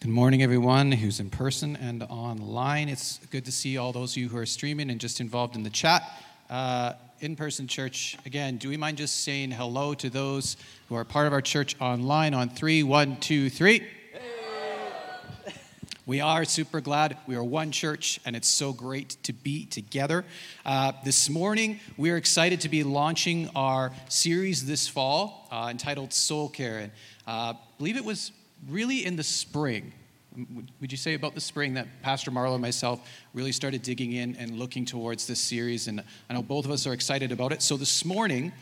Good morning, everyone who's in person and online. It's good to see all those of you who are streaming and just involved in the chat. Uh, in person church, again, do we mind just saying hello to those who are part of our church online on three, one, two, three? We are super glad. We are one church, and it's so great to be together. Uh, this morning, we are excited to be launching our series this fall uh, entitled Soul Care. And uh, I believe it was really in the spring. Would you say about the spring that Pastor Marlo and myself really started digging in and looking towards this series? And I know both of us are excited about it. So this morning,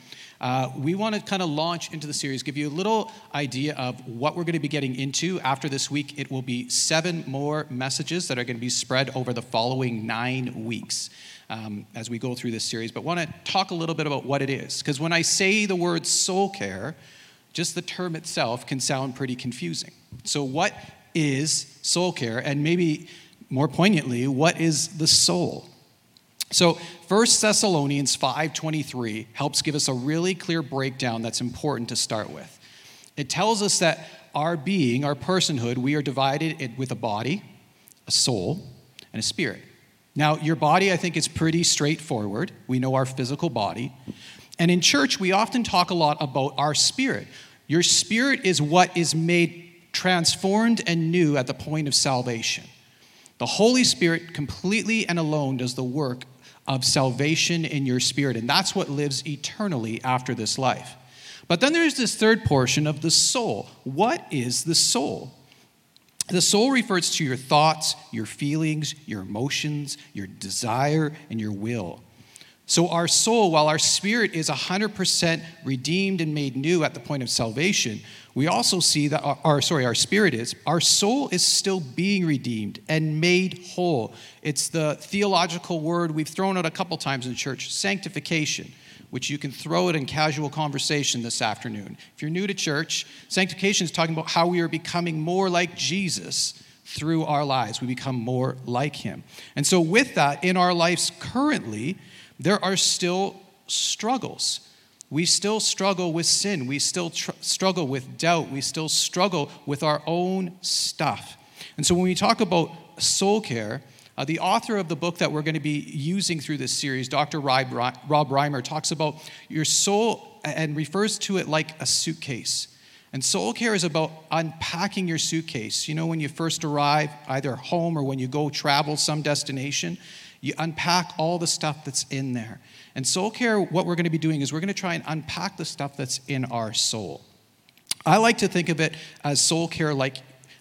uh, we want to kind of launch into the series, give you a little idea of what we're going to be getting into. After this week, it will be seven more messages that are going to be spread over the following nine weeks um, as we go through this series. But want to talk a little bit about what it is. Because when I say the word soul care, just the term itself can sound pretty confusing. So, what is soul care? And maybe more poignantly, what is the soul? So 1 Thessalonians 5:23 helps give us a really clear breakdown that's important to start with. It tells us that our being, our personhood, we are divided with a body, a soul, and a spirit. Now, your body, I think, is pretty straightforward. We know our physical body. And in church, we often talk a lot about our spirit. Your spirit is what is made transformed and new at the point of salvation. The Holy Spirit completely and alone does the work of salvation in your spirit, and that's what lives eternally after this life. But then there's this third portion of the soul. What is the soul? The soul refers to your thoughts, your feelings, your emotions, your desire, and your will. So, our soul, while our spirit is 100% redeemed and made new at the point of salvation, we also see that our, our, sorry, our spirit is, our soul is still being redeemed and made whole. It's the theological word we've thrown out a couple times in church sanctification, which you can throw it in casual conversation this afternoon. If you're new to church, sanctification is talking about how we are becoming more like Jesus through our lives. We become more like him. And so, with that, in our lives currently, there are still struggles. We still struggle with sin. We still tr- struggle with doubt. We still struggle with our own stuff. And so when we talk about soul care, uh, the author of the book that we're going to be using through this series, Dr. Rob, Rob Reimer, talks about your soul and refers to it like a suitcase. And soul care is about unpacking your suitcase. You know, when you first arrive, either home or when you go travel some destination, you unpack all the stuff that's in there. And soul care, what we're going to be doing is we're going to try and unpack the stuff that's in our soul. I like to think of it as soul care like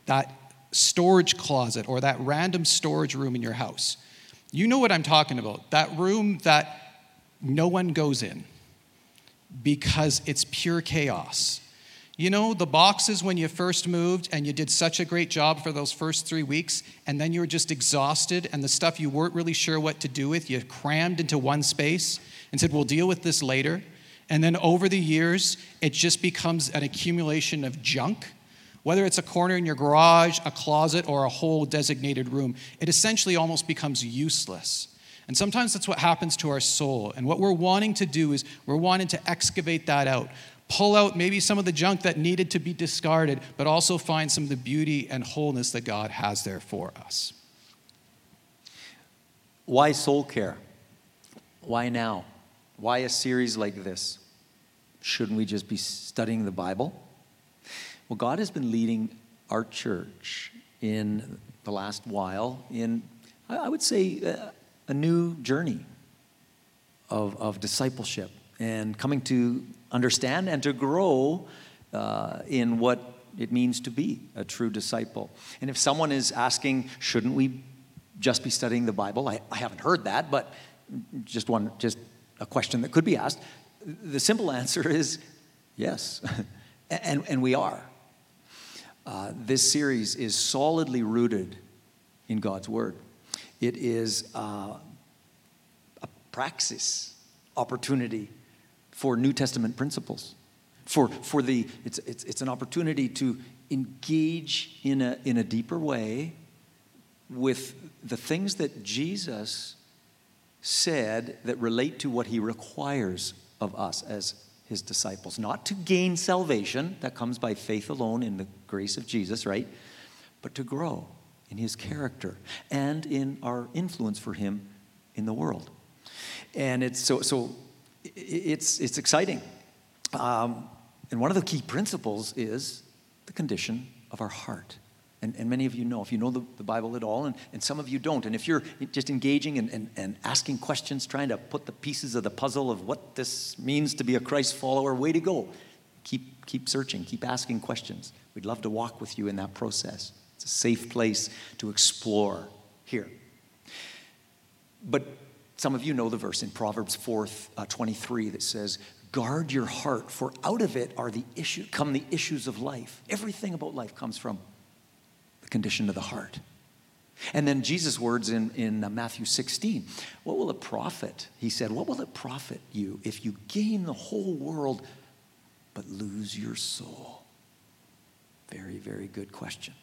that storage closet or that random storage room in your house. You know what I'm talking about. That room that no one goes in because it's pure chaos. You know, the boxes when you first moved and you did such a great job for those first three weeks, and then you were just exhausted, and the stuff you weren't really sure what to do with, you crammed into one space and said, We'll deal with this later. And then over the years, it just becomes an accumulation of junk. Whether it's a corner in your garage, a closet, or a whole designated room, it essentially almost becomes useless. And sometimes that's what happens to our soul. And what we're wanting to do is we're wanting to excavate that out pull out maybe some of the junk that needed to be discarded, but also find some of the beauty and wholeness that God has there for us. Why soul care? Why now? Why a series like this? Shouldn't we just be studying the Bible? Well, God has been leading our church in the last while in, I would say, uh, a new journey of, of discipleship and coming to understand and to grow uh, in what it means to be a true disciple. And if someone is asking, shouldn't we just be studying the Bible? I, I haven't heard that, but just one, just a question that could be asked. The simple answer is yes, and, and we are. Uh, this series is solidly rooted in God's Word. It is uh, a praxis opportunity for New Testament principles. For, for the, it's, it's, it's an opportunity to engage in a, in a deeper way with the things that Jesus said that relate to what he requires of us as his disciples. Not to gain salvation, that comes by faith alone in the grace of Jesus, right? but to grow in his character and in our influence for him in the world. And it's so, so it's, it's exciting. Um, and one of the key principles is the condition of our heart. And, and many of you know, if you know the, the Bible at all, and, and some of you don't. And if you're just engaging and, and, and asking questions, trying to put the pieces of the puzzle of what this means to be a Christ follower, way to go. Keep, keep searching, keep asking questions. We'd love to walk with you in that process. It's a safe place to explore here. But some of you know the verse in Proverbs 4 uh, 23 that says, Guard your heart, for out of it are the issue, come the issues of life. Everything about life comes from the condition of the heart. And then Jesus' words in, in uh, Matthew 16 What will it profit? He said, What will it profit you if you gain the whole world but lose your soul? Very, very good question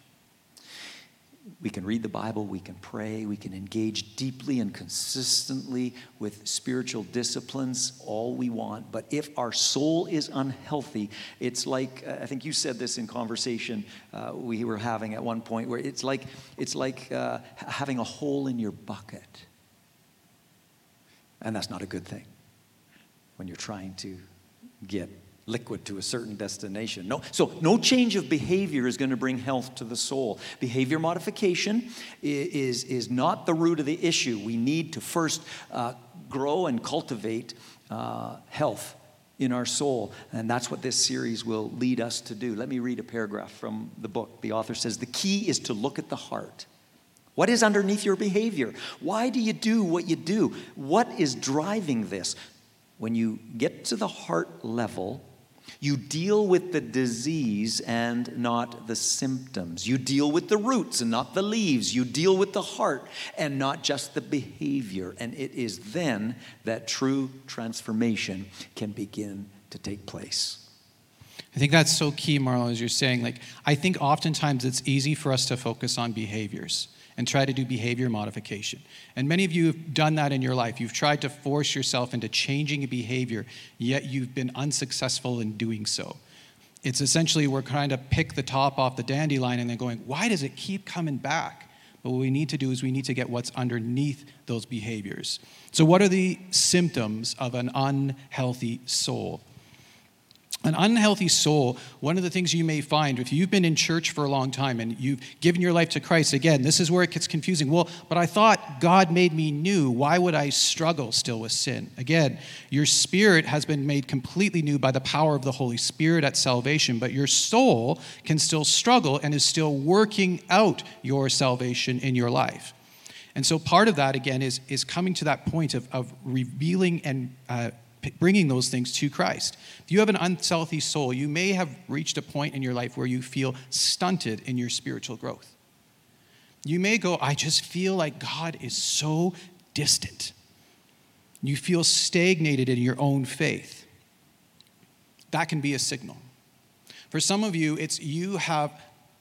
we can read the Bible, we can pray, we can engage deeply and consistently with spiritual disciplines, all we want. But if our soul is unhealthy, it's like I think you said this in conversation uh, we were having at one point, where it's like it's like uh, having a hole in your bucket, and that's not a good thing when you're trying to get liquid to a certain destination. No, so no change of behavior is going to bring health to the soul. Behavior modification is, is not the root of the issue. We need to first uh, grow and cultivate uh, health in our soul. And that's what this series will lead us to do. Let me read a paragraph from the book. The author says The key is to look at the heart. What is underneath your behavior? Why do you do what you do? What is driving this? When you get to the heart level, you deal with the disease and not the symptoms. You deal with the roots and not the leaves. You deal with the heart and not just the behavior. And it is then that true transformation can begin to take place. I think that's so key, Marlo, as you're saying. Like, I think oftentimes it's easy for us to focus on behaviors and try to do behavior modification. And many of you have done that in your life. You've tried to force yourself into changing a behavior, yet you've been unsuccessful in doing so. It's essentially we're trying to pick the top off the dandelion and then going, why does it keep coming back? But what we need to do is we need to get what's underneath those behaviors. So, what are the symptoms of an unhealthy soul? An unhealthy soul, one of the things you may find if you've been in church for a long time and you've given your life to Christ, again, this is where it gets confusing. Well, but I thought God made me new. Why would I struggle still with sin? Again, your spirit has been made completely new by the power of the Holy Spirit at salvation, but your soul can still struggle and is still working out your salvation in your life. And so part of that, again, is, is coming to that point of, of revealing and uh, bringing those things to Christ. If you have an unhealthy soul, you may have reached a point in your life where you feel stunted in your spiritual growth. You may go, I just feel like God is so distant. You feel stagnated in your own faith. That can be a signal. For some of you, it's you have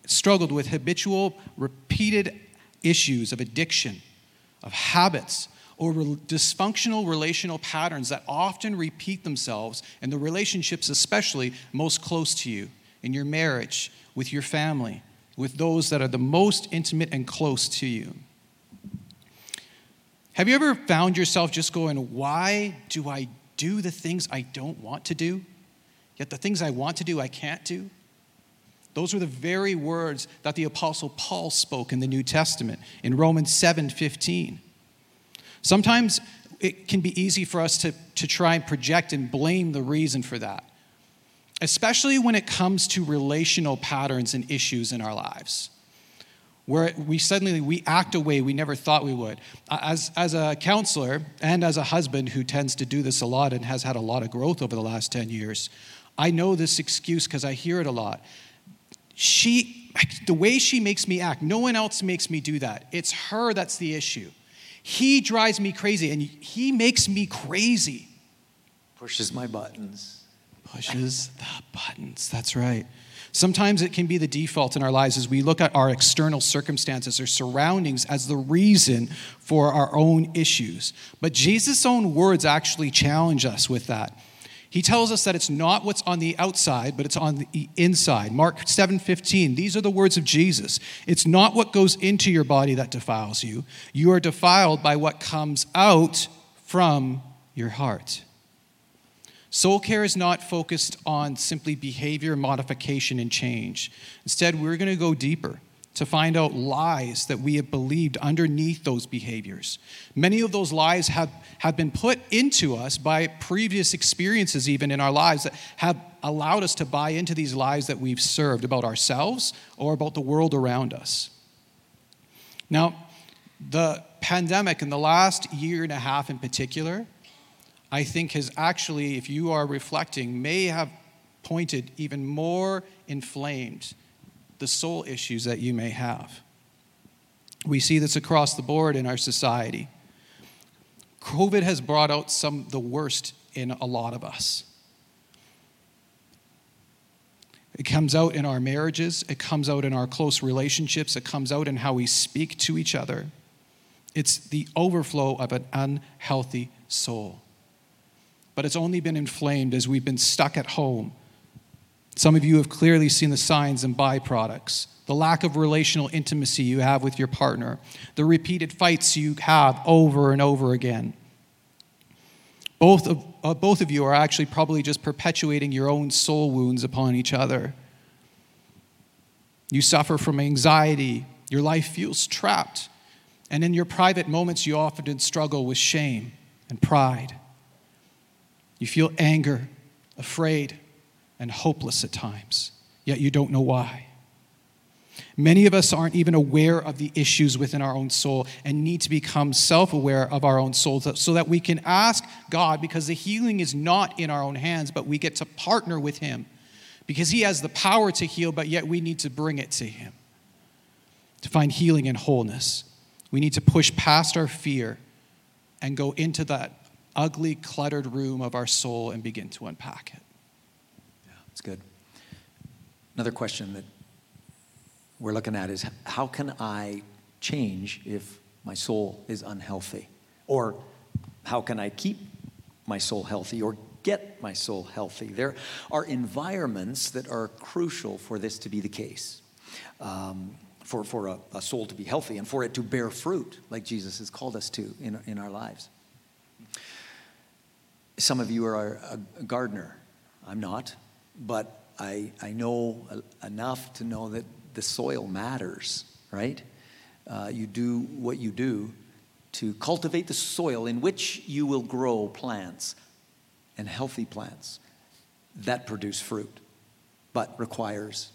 struggled with habitual, repeated issues of addiction, of habits, or re- dysfunctional relational patterns that often repeat themselves in the relationships, especially most close to you, in your marriage, with your family, with those that are the most intimate and close to you. Have you ever found yourself just going, Why do I do the things I don't want to do? Yet the things I want to do, I can't do? Those were the very words that the Apostle Paul spoke in the New Testament in Romans 7 15. Sometimes it can be easy for us to, to try and project and blame the reason for that, especially when it comes to relational patterns and issues in our lives where we suddenly we act a way we never thought we would. As, as a counselor and as a husband who tends to do this a lot and has had a lot of growth over the last 10 years i know this excuse because i hear it a lot. She the way she makes me act no one else makes me do that. It's her that's the issue he drives me crazy and he makes me crazy. Pushes my buttons. Pushes the buttons. That's right. Sometimes it can be the default in our lives as we look at our external circumstances or surroundings as the reason for our own issues. But Jesus' own words actually challenge us with that. He tells us that it's not what's on the outside, but it's on the inside. Mark 7:15. These are the words of Jesus. It's not what goes into your body that defiles you. You are defiled by what comes out from your heart. Soul care is not focused on simply behavior modification and change. Instead, we're going to go deeper to find out lies that we have believed underneath those behaviors. Many of those lies have, have been put into us by previous experiences, even in our lives, that have allowed us to buy into these lies that we've served about ourselves or about the world around us. Now, the pandemic in the last year and a half in particular, I think has actually, if you are reflecting, may have pointed even more inflamed the soul issues that you may have. We see this across the board in our society. COVID has brought out some the worst in a lot of us. It comes out in our marriages, it comes out in our close relationships, it comes out in how we speak to each other. It's the overflow of an unhealthy soul. But it's only been inflamed as we've been stuck at home some of you have clearly seen the signs and byproducts the lack of relational intimacy you have with your partner, the repeated fights you have over and over again. Both of, uh, both of you are actually probably just perpetuating your own soul wounds upon each other. You suffer from anxiety, your life feels trapped, and in your private moments, you often struggle with shame and pride. You feel anger, afraid, and hopeless at times, yet you don't know why. Many of us aren't even aware of the issues within our own soul and need to become self aware of our own souls so that we can ask God, because the healing is not in our own hands, but we get to partner with Him because He has the power to heal, but yet we need to bring it to Him to find healing and wholeness. We need to push past our fear and go into that ugly, cluttered room of our soul and begin to unpack it. It's good. Another question that we're looking at is how can I change if my soul is unhealthy? Or how can I keep my soul healthy or get my soul healthy? There are environments that are crucial for this to be the case. Um, for, for a, a, soul to be healthy and for it to bear fruit like Jesus has called us to in, in our lives. Some of you are a, a gardener. I'm not but I, I know enough to know that the soil matters, right? Uh, you do what you do to cultivate the soil in which you will grow plants and healthy plants that produce fruit, but requires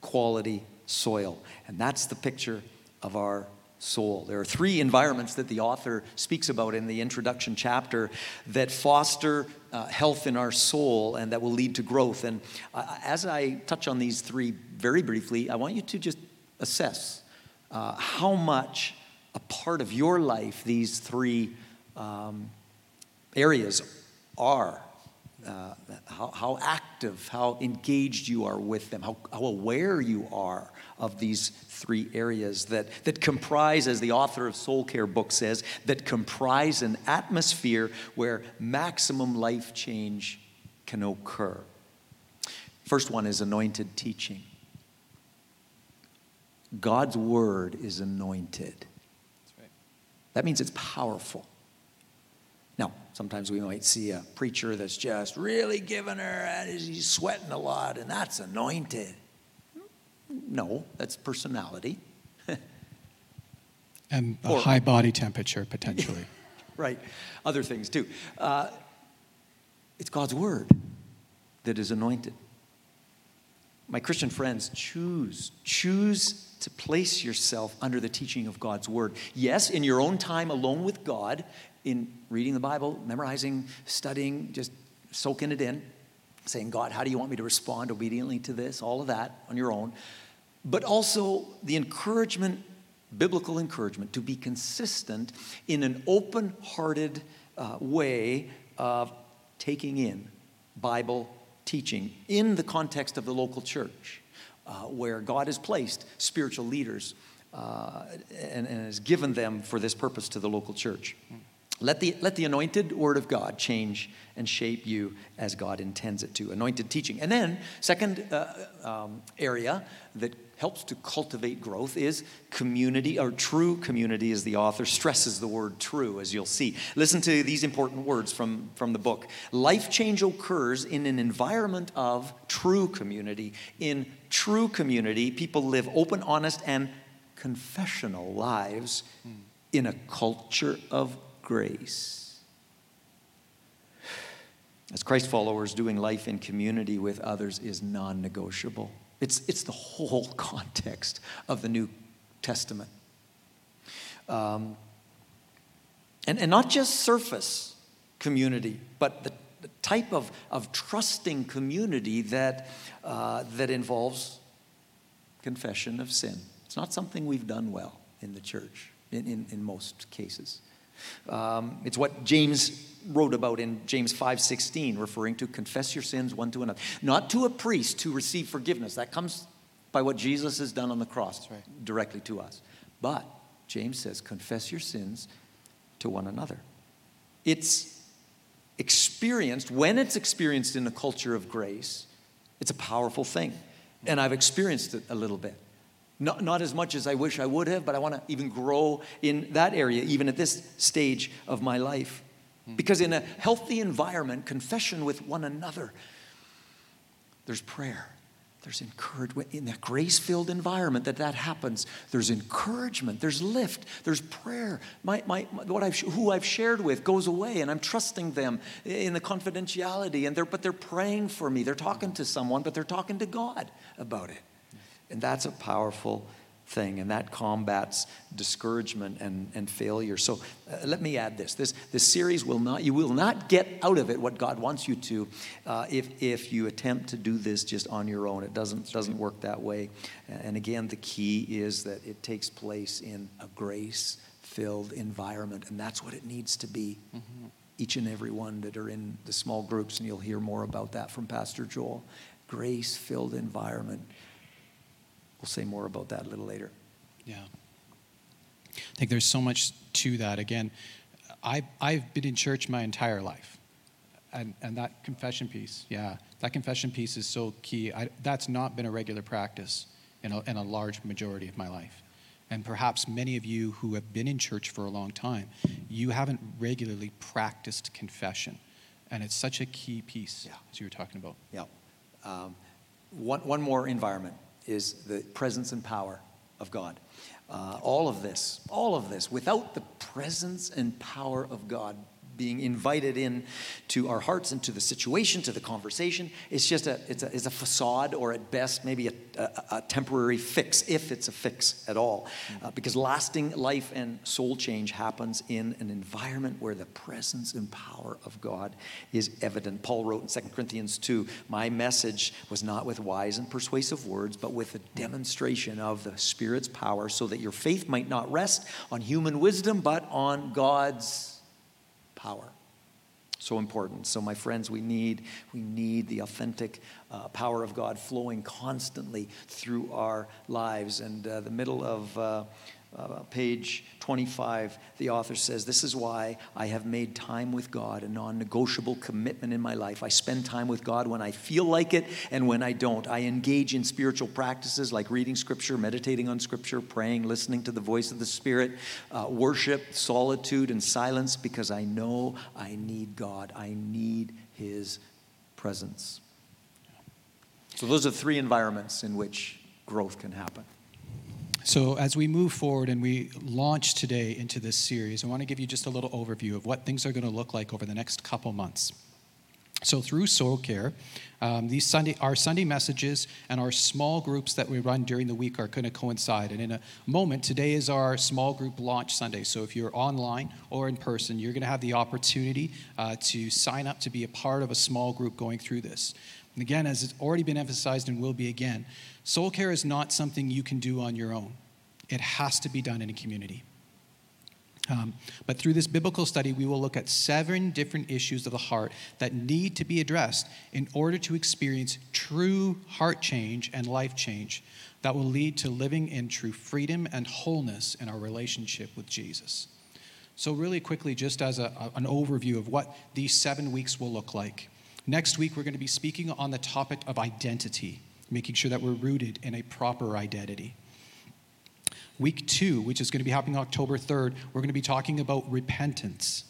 quality soil. And that's the picture of our soul. There are three environments that the author speaks about in the introduction chapter that foster uh, health in our soul and that will lead to growth. And uh, as I touch on these three very briefly, I want you to just assess uh, how much a part of your life these three um, areas are. Uh, how, how, active, how engaged you are with them, how, how aware you are of these three areas that, that comprise, as the author of Soul Care book says, that comprise an atmosphere where maximum life change can occur. First one is anointed teaching. God's word is anointed. Right. That means it's powerful. Now, sometimes we might see a preacher that's just really giving her, and he's sweating a lot, and that's anointed. No, that's personality. and a or, high body temperature, potentially. right. Other things, too. Uh, it's God's word that is anointed. My Christian friends, choose, choose to place yourself under the teaching of God's word. Yes, in your own time alone with God, in reading the Bible, memorizing, studying, just soaking it in saying, God, how do you want me to respond obediently to this? All of that on your own. But also the encouragement, biblical encouragement, to be consistent in an open hearted uh, way of taking in Bible teaching in the context of the local church, uh, where God has placed spiritual leaders uh, and, and has given them for this purpose to the local church. Let the, let the anointed word of God change and shape you as God intends it to. Anointed teaching. And then, second uh, um, area that helps to cultivate growth is community, or true community, as the author stresses the word true, as you'll see. Listen to these important words from, from the book. Life change occurs in an environment of true community. In true community, people live open, honest, and confessional lives in a culture of grace. As Christ followers, doing life in community with others is non negotiable. It's, it's the whole context of the New Testament. Um, and, and not just surface community, but the, the type of, of trusting community that, uh, that involves confession of sin. It's not something we've done well in the church in, in, in most cases. Um, it's what James wrote about in James 5:16, referring to confess your sins one to another, not to a priest to receive forgiveness. That comes by what Jesus has done on the cross right. directly to us. But James says, confess your sins to one another. It's experienced, when it's experienced in a culture of grace, it's a powerful thing. And I've experienced it a little bit. Not, not as much as I wish I would have, but I want to even grow in that area, even at this stage of my life. Hmm. Because in a healthy environment, confession with one another, there's prayer. There's encouragement in that grace filled environment that that happens. There's encouragement. There's lift. There's prayer. My, my, my, what I've, who I've shared with goes away, and I'm trusting them in the confidentiality. And they're, but they're praying for me. They're talking to someone, but they're talking to God about it. And that's a powerful thing, and that combats discouragement and, and failure. So uh, let me add this. this. This series will not, you will not get out of it what God wants you to uh, if, if you attempt to do this just on your own. It doesn't, doesn't work that way. And again, the key is that it takes place in a grace filled environment, and that's what it needs to be. Mm-hmm. Each and every one that are in the small groups, and you'll hear more about that from Pastor Joel. Grace filled environment We'll say more about that a little later. Yeah. I think there's so much to that. Again, I've, I've been in church my entire life. And, and that confession piece, yeah, that confession piece is so key. I, that's not been a regular practice in a, in a large majority of my life. And perhaps many of you who have been in church for a long time, you haven't regularly practiced confession. And it's such a key piece, yeah. as you were talking about. Yeah. Um, one, one more environment is the presence and power of God. Uh, all of this, all of this, without the presence and power of God being invited in to our hearts and to the situation, to the conversation. It's just a, it's a, it's a facade or at best maybe a, a, a temporary fix, if it's a fix at all. Uh, because lasting life and soul change happens in an environment where the presence and power of God is evident. Paul wrote in 2 Corinthians 2, my message was not with wise and persuasive words, but with a demonstration of the Spirit's power so that your faith might not rest on human wisdom, but on God's power. So important. So, my friends, we need, we need the authentic uh, power of God flowing constantly through our lives. And uh, the middle of uh, page 25, the author says, This is why I have made time with God a non negotiable commitment in my life. I spend time with God when I feel like it and when I don't. I engage in spiritual practices like reading scripture, meditating on scripture, praying, listening to the voice of the Spirit, uh, worship, solitude, and silence because I know I need God. I need His presence. So, those are three environments in which growth can happen. So, as we move forward and we launch today into this series, I want to give you just a little overview of what things are going to look like over the next couple months. So, through Soul Care, um, these Sunday, our Sunday messages and our small groups that we run during the week are going to coincide. And in a moment, today is our small group launch Sunday. So, if you're online or in person, you're going to have the opportunity uh, to sign up to be a part of a small group going through this. And again, as it's already been emphasized and will be again, soul care is not something you can do on your own. It has to be done in a community. Um, but through this biblical study, we will look at seven different issues of the heart that need to be addressed in order to experience true heart change and life change that will lead to living in true freedom and wholeness in our relationship with Jesus. So, really quickly, just as a, an overview of what these seven weeks will look like. Next week, we're going to be speaking on the topic of identity, making sure that we're rooted in a proper identity. Week two, which is going to be happening October 3rd, we're going to be talking about repentance.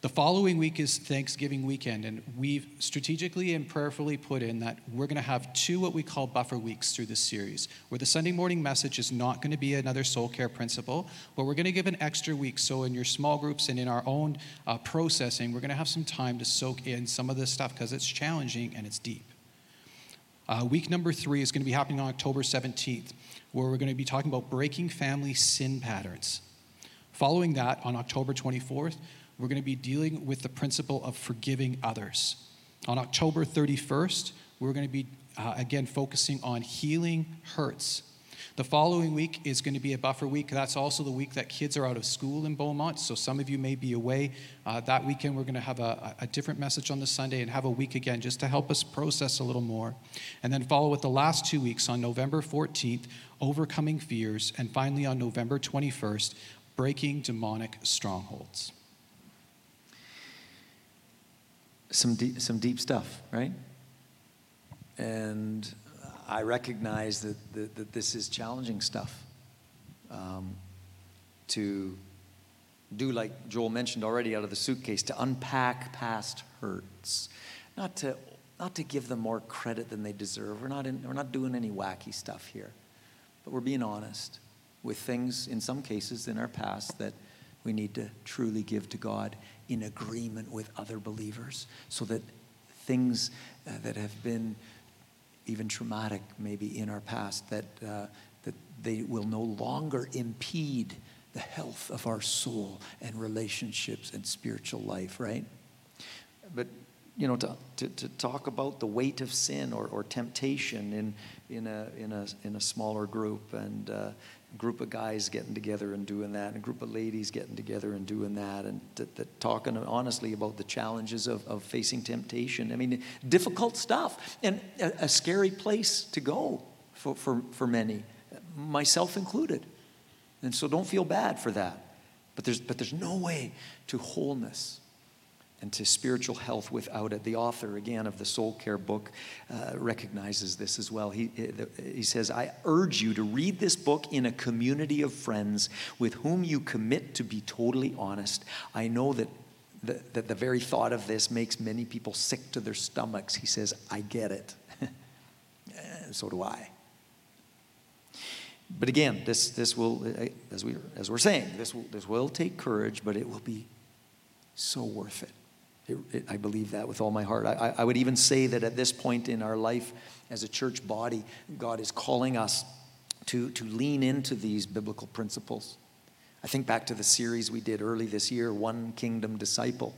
The following week is Thanksgiving weekend, and we've strategically and prayerfully put in that we're going to have two what we call buffer weeks through this series, where the Sunday morning message is not going to be another soul care principle, but we're going to give an extra week. So, in your small groups and in our own uh, processing, we're going to have some time to soak in some of this stuff because it's challenging and it's deep. Uh, week number three is going to be happening on October 17th, where we're going to be talking about breaking family sin patterns. Following that, on October 24th, we're going to be dealing with the principle of forgiving others. On October 31st, we're going to be uh, again focusing on healing hurts. The following week is going to be a buffer week. That's also the week that kids are out of school in Beaumont. So some of you may be away. Uh, that weekend, we're going to have a, a different message on the Sunday and have a week again just to help us process a little more. And then follow with the last two weeks on November 14th, overcoming fears. And finally on November 21st, breaking demonic strongholds. Some deep, some deep stuff, right? And I recognize that, that, that this is challenging stuff um, to do, like Joel mentioned already, out of the suitcase, to unpack past hurts, not to, not to give them more credit than they deserve. We're not, in, we're not doing any wacky stuff here, but we're being honest with things, in some cases, in our past that we need to truly give to God in agreement with other believers so that things uh, that have been even traumatic maybe in our past that uh, that they will no longer impede the health of our soul and relationships and spiritual life right? But you know to, to, to talk about the weight of sin or, or temptation in in a in a in a smaller group and uh, group of guys getting together and doing that, and a group of ladies getting together and doing that, and talking honestly about the challenges of, of facing temptation. I mean, difficult stuff, and a, a scary place to go for, for, for many, myself included. And so don't feel bad for that. But there's, but there's no way to wholeness and to spiritual health without it. The author, again, of the Soul Care book uh, recognizes this as well. He, he says, I urge you to read this book in a community of friends with whom you commit to be totally honest. I know that the, that the very thought of this makes many people sick to their stomachs. He says, I get it. so do I. But again, this, this will, as, we, as we're saying, this will, this will take courage, but it will be so worth it. It, it, I believe that with all my heart. I, I would even say that at this point in our life as a church body, God is calling us to, to lean into these biblical principles. I think back to the series we did early this year, One Kingdom Disciple.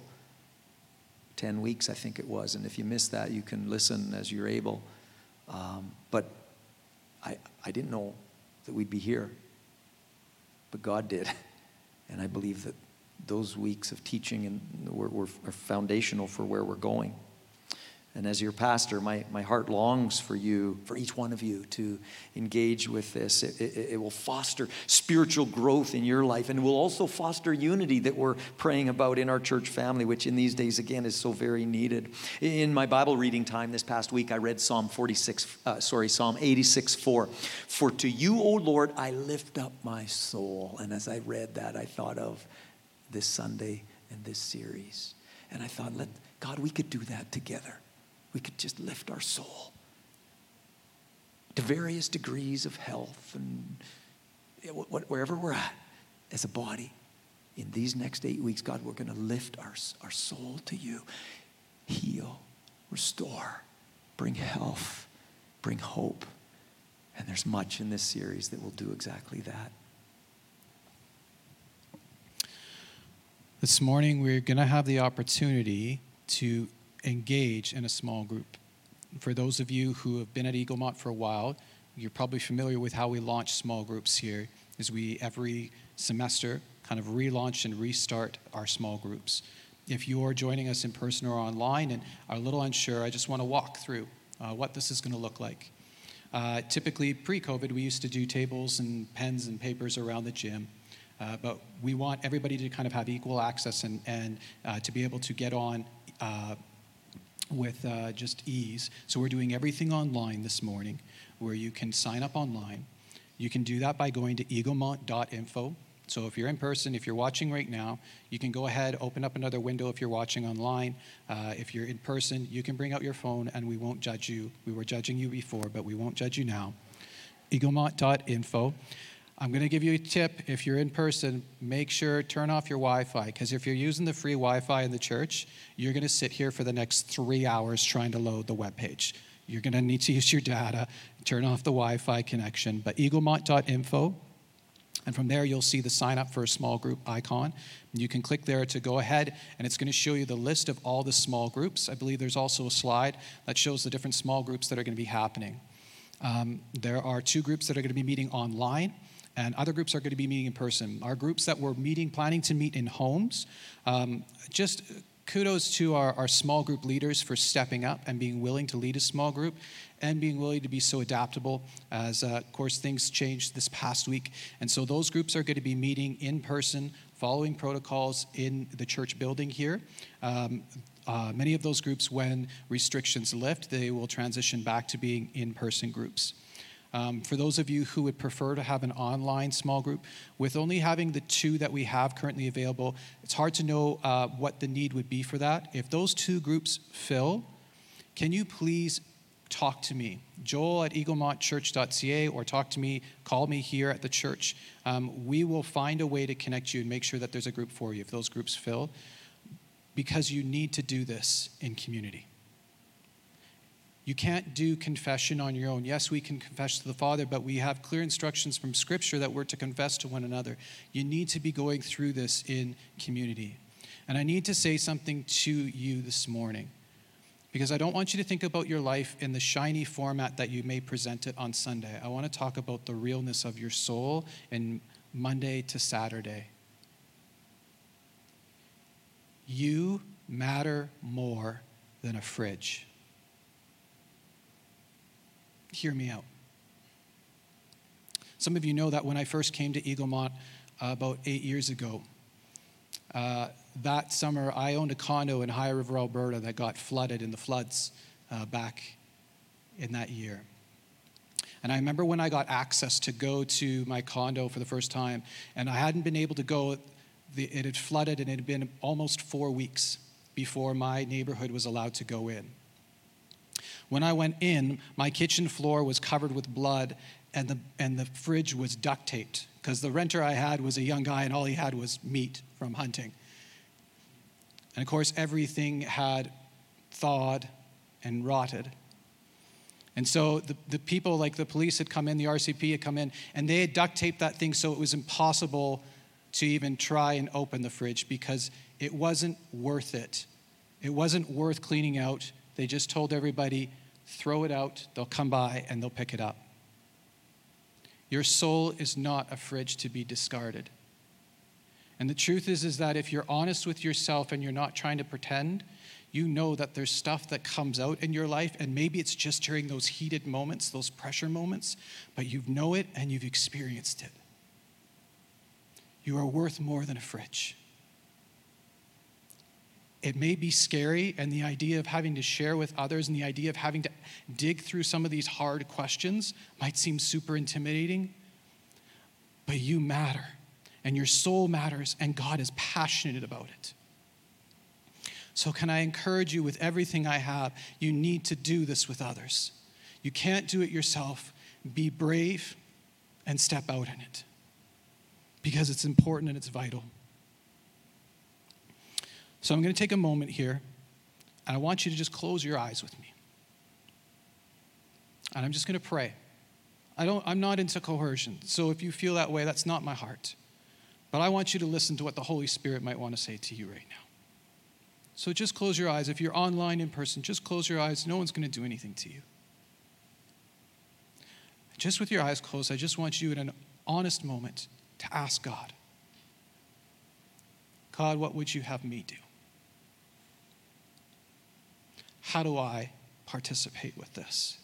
10 weeks, I think it was. And if you missed that, you can listen as you're able. Um, but I, I didn't know that we'd be here. But God did. And I believe that those weeks of teaching and were, were, are foundational for where we're going. And as your pastor, my, my heart longs for you, for each one of you, to engage with this. It, it, it, will foster spiritual growth in your life and will also foster unity that we're praying about in our church family, which in these days, again, is so very needed. In my Bible reading time this past week, I read Psalm 46, uh, sorry, Psalm 86, 4. For to you, O Lord, I lift up my soul. And as I read that, I thought of this Sunday and this series. And I thought, let God, we could do that together. We could just lift our soul to various degrees of health and wherever we're at as a body. In these next eight weeks, God, we're going to lift our, our soul to you. Heal, restore, bring health, bring hope. And there's much in this series that will do exactly that. This morning, we're going to have the opportunity to engage in a small group. For those of you who have been at Eaglemont for a while, you're probably familiar with how we launch small groups here, is we every semester kind of relaunch and restart our small groups. If you're joining us in person or online and are a little unsure, I just want to walk through uh, what this is going to look like. Uh, typically, pre COVID, we used to do tables and pens and papers around the gym. Uh, but we want everybody to kind of have equal access and, and uh, to be able to get on uh, with uh, just ease. So we're doing everything online this morning where you can sign up online. You can do that by going to eaglemont.info. So if you're in person, if you're watching right now, you can go ahead, open up another window if you're watching online. Uh, if you're in person, you can bring out your phone and we won't judge you. We were judging you before, but we won't judge you now. eaglemont.info. I'm going to give you a tip. If you're in person, make sure turn off your Wi-Fi because if you're using the free Wi-Fi in the church, you're going to sit here for the next three hours trying to load the web page. You're going to need to use your data. Turn off the Wi-Fi connection. But eaglemont.info, and from there you'll see the sign up for a small group icon. You can click there to go ahead, and it's going to show you the list of all the small groups. I believe there's also a slide that shows the different small groups that are going to be happening. Um, there are two groups that are going to be meeting online and other groups are going to be meeting in person. Our groups that were meeting, planning to meet in homes, um, just kudos to our, our small group leaders for stepping up and being willing to lead a small group and being willing to be so adaptable as, uh, of course, things changed this past week. And so those groups are going to be meeting in person, following protocols in the church building here. Um, uh, many of those groups, when restrictions lift, they will transition back to being in person groups. Um, for those of you who would prefer to have an online small group, with only having the two that we have currently available, it's hard to know uh, what the need would be for that. If those two groups fill, can you please talk to me? Joel at eaglemontchurch.ca or talk to me, call me here at the church. Um, we will find a way to connect you and make sure that there's a group for you if those groups fill, because you need to do this in community. You can't do confession on your own. Yes, we can confess to the Father, but we have clear instructions from Scripture that we're to confess to one another. You need to be going through this in community. And I need to say something to you this morning because I don't want you to think about your life in the shiny format that you may present it on Sunday. I want to talk about the realness of your soul in Monday to Saturday. You matter more than a fridge hear me out. Some of you know that when I first came to Eaglemont uh, about eight years ago, uh, that summer I owned a condo in High River, Alberta that got flooded in the floods uh, back in that year. And I remember when I got access to go to my condo for the first time, and I hadn't been able to go, it had flooded and it had been almost four weeks before my neighborhood was allowed to go in. When I went in, my kitchen floor was covered with blood and the, and the fridge was duct taped because the renter I had was a young guy and all he had was meat from hunting. And of course, everything had thawed and rotted. And so the, the people, like the police, had come in, the RCMP had come in, and they had duct taped that thing so it was impossible to even try and open the fridge because it wasn't worth it. It wasn't worth cleaning out. They just told everybody, throw it out, they'll come by and they'll pick it up. Your soul is not a fridge to be discarded. And the truth is is that if you're honest with yourself and you're not trying to pretend, you know that there's stuff that comes out in your life and maybe it's just during those heated moments, those pressure moments, but you know it and you've experienced it. You are worth more than a fridge. It may be scary, and the idea of having to share with others and the idea of having to dig through some of these hard questions might seem super intimidating, but you matter, and your soul matters, and God is passionate about it. So, can I encourage you with everything I have? You need to do this with others. You can't do it yourself. Be brave and step out in it because it's important and it's vital. So I'm going to take a moment here, and I want you to just close your eyes with me. And I'm just going to pray. I don't, I'm not into coercion, so if you feel that way, that's not my heart. But I want you to listen to what the Holy Spirit might want to say to you right now. So just close your eyes. If you're online in person, just close your eyes. No one's going to do anything to you. Just with your eyes closed, I just want you in an honest moment to ask God God, what would you have me do? How do I participate with this?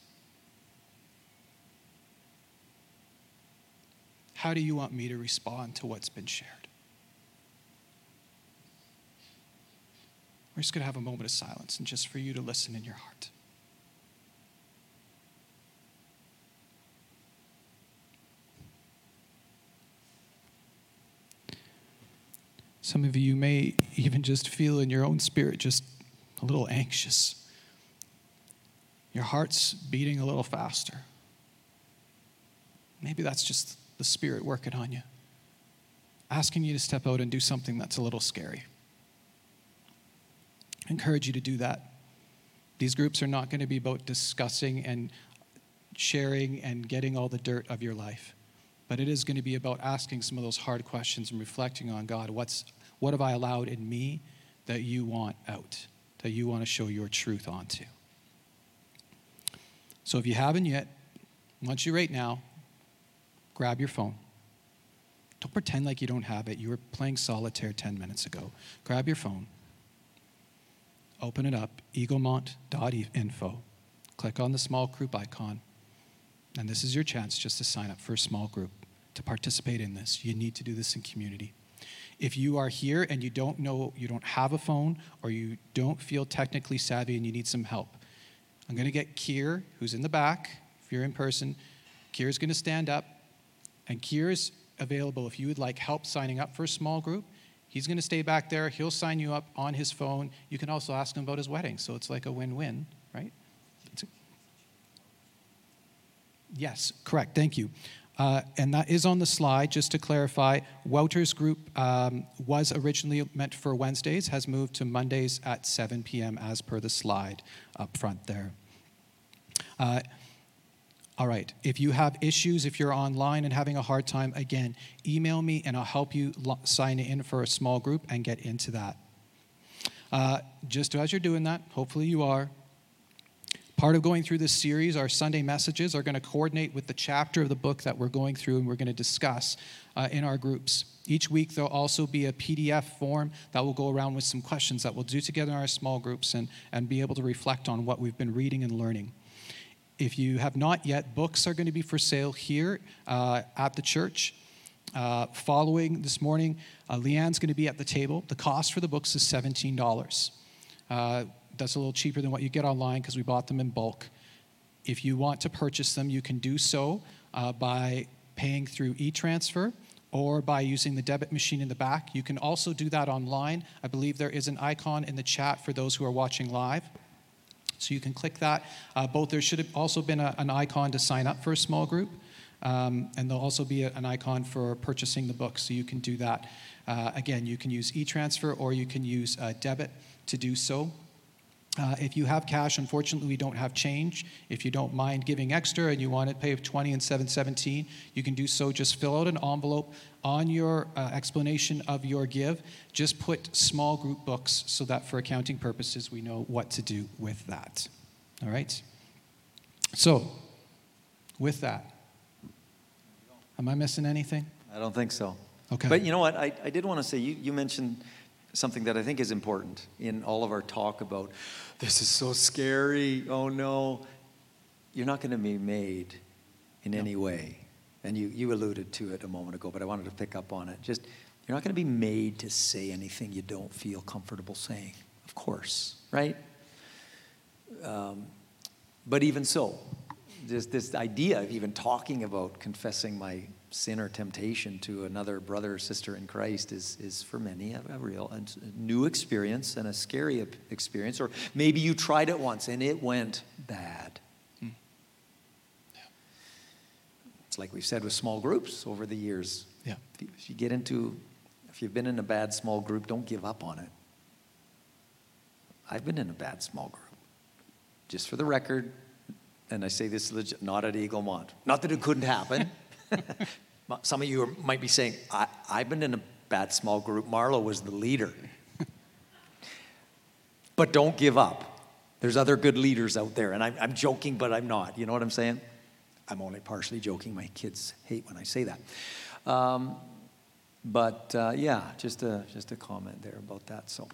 How do you want me to respond to what's been shared? We're just going to have a moment of silence and just for you to listen in your heart. Some of you may even just feel in your own spirit just a little anxious. Your heart's beating a little faster. Maybe that's just the Spirit working on you, asking you to step out and do something that's a little scary. I encourage you to do that. These groups are not going to be about discussing and sharing and getting all the dirt of your life. But it is going to be about asking some of those hard questions and reflecting on God. What's, what have I allowed in me that you want out, that you want to show your truth onto? So if you haven't yet, I want you right now, grab your phone. Don't pretend like you don't have it. You were playing solitaire 10 minutes ago. Grab your phone open it up, eaglemont.info. Click on the small group icon, and this is your chance just to sign up for a small group to participate in this. You need to do this in community. If you are here and you don't know, you don't have a phone, or you don't feel technically savvy and you need some help, I'm going to get Kier, who's in the back, if you're in person. Kier's going to stand up, and Kier's available if you would like help signing up for a small group. He's going to stay back there. He'll sign you up on his phone. You can also ask him about his wedding. So it's like a win win, right? Yes, correct. Thank you. Uh, and that is on the slide, just to clarify. Wouter's group um, was originally meant for Wednesdays, has moved to Mondays at 7 p.m. as per the slide up front there. Uh, all right. If you have issues, if you're online and having a hard time, again, email me and I'll help you lo- sign in for a small group and get into that. Uh, just as you're doing that, hopefully you are. Part of going through this series, our Sunday messages are going to coordinate with the chapter of the book that we're going through and we're going to discuss uh, in our groups. Each week, there'll also be a PDF form that will go around with some questions that we'll do together in our small groups and, and be able to reflect on what we've been reading and learning. If you have not yet, books are going to be for sale here uh, at the church. Uh, following this morning, uh, Leanne's going to be at the table. The cost for the books is $17. That's a little cheaper than what you get online because we bought them in bulk. If you want to purchase them, you can do so uh, by paying through e transfer or by using the debit machine in the back. You can also do that online. I believe there is an icon in the chat for those who are watching live. So you can click that. Uh, both there should have also been a, an icon to sign up for a small group, um, and there'll also be a, an icon for purchasing the book. So you can do that. Uh, again, you can use e-transfer or you can use uh, debit to do so. Uh, if you have cash, unfortunately, we don't have change. If you don't mind giving extra and you want to pay 20 and 717, you can do so. Just fill out an envelope on your uh, explanation of your give. Just put small group books so that for accounting purposes, we know what to do with that. All right? So, with that, am I missing anything? I don't think so. Okay. But you know what? I, I did want to say, you, you mentioned something that I think is important in all of our talk about this is so scary. Oh no. You're not going to be made in no. any way. And you, you alluded to it a moment ago, but I wanted to pick up on it. Just, you're not going to be made to say anything you don't feel comfortable saying, of course, right? Um, but even so, this, this idea of even talking about confessing my sin or temptation to another brother or sister in Christ is, is for many a, a real a new experience and a scary experience. Or maybe you tried it once and it went bad. Hmm. Yeah. It's like we've said with small groups over the years. Yeah. If you get into, if you've been in a bad small group, don't give up on it. I've been in a bad small group. Just for the record, and I say this legit, not at Eaglemont. Not that it couldn't happen. Some of you might be saying, I, I've been in a bad small group. Marlo was the leader. but don't give up. There's other good leaders out there. And I'm, I'm, joking, but I'm not. You know what I'm saying? I'm only partially joking. My kids hate when I say that. Um, but uh, yeah, just a, just a comment there about that. So.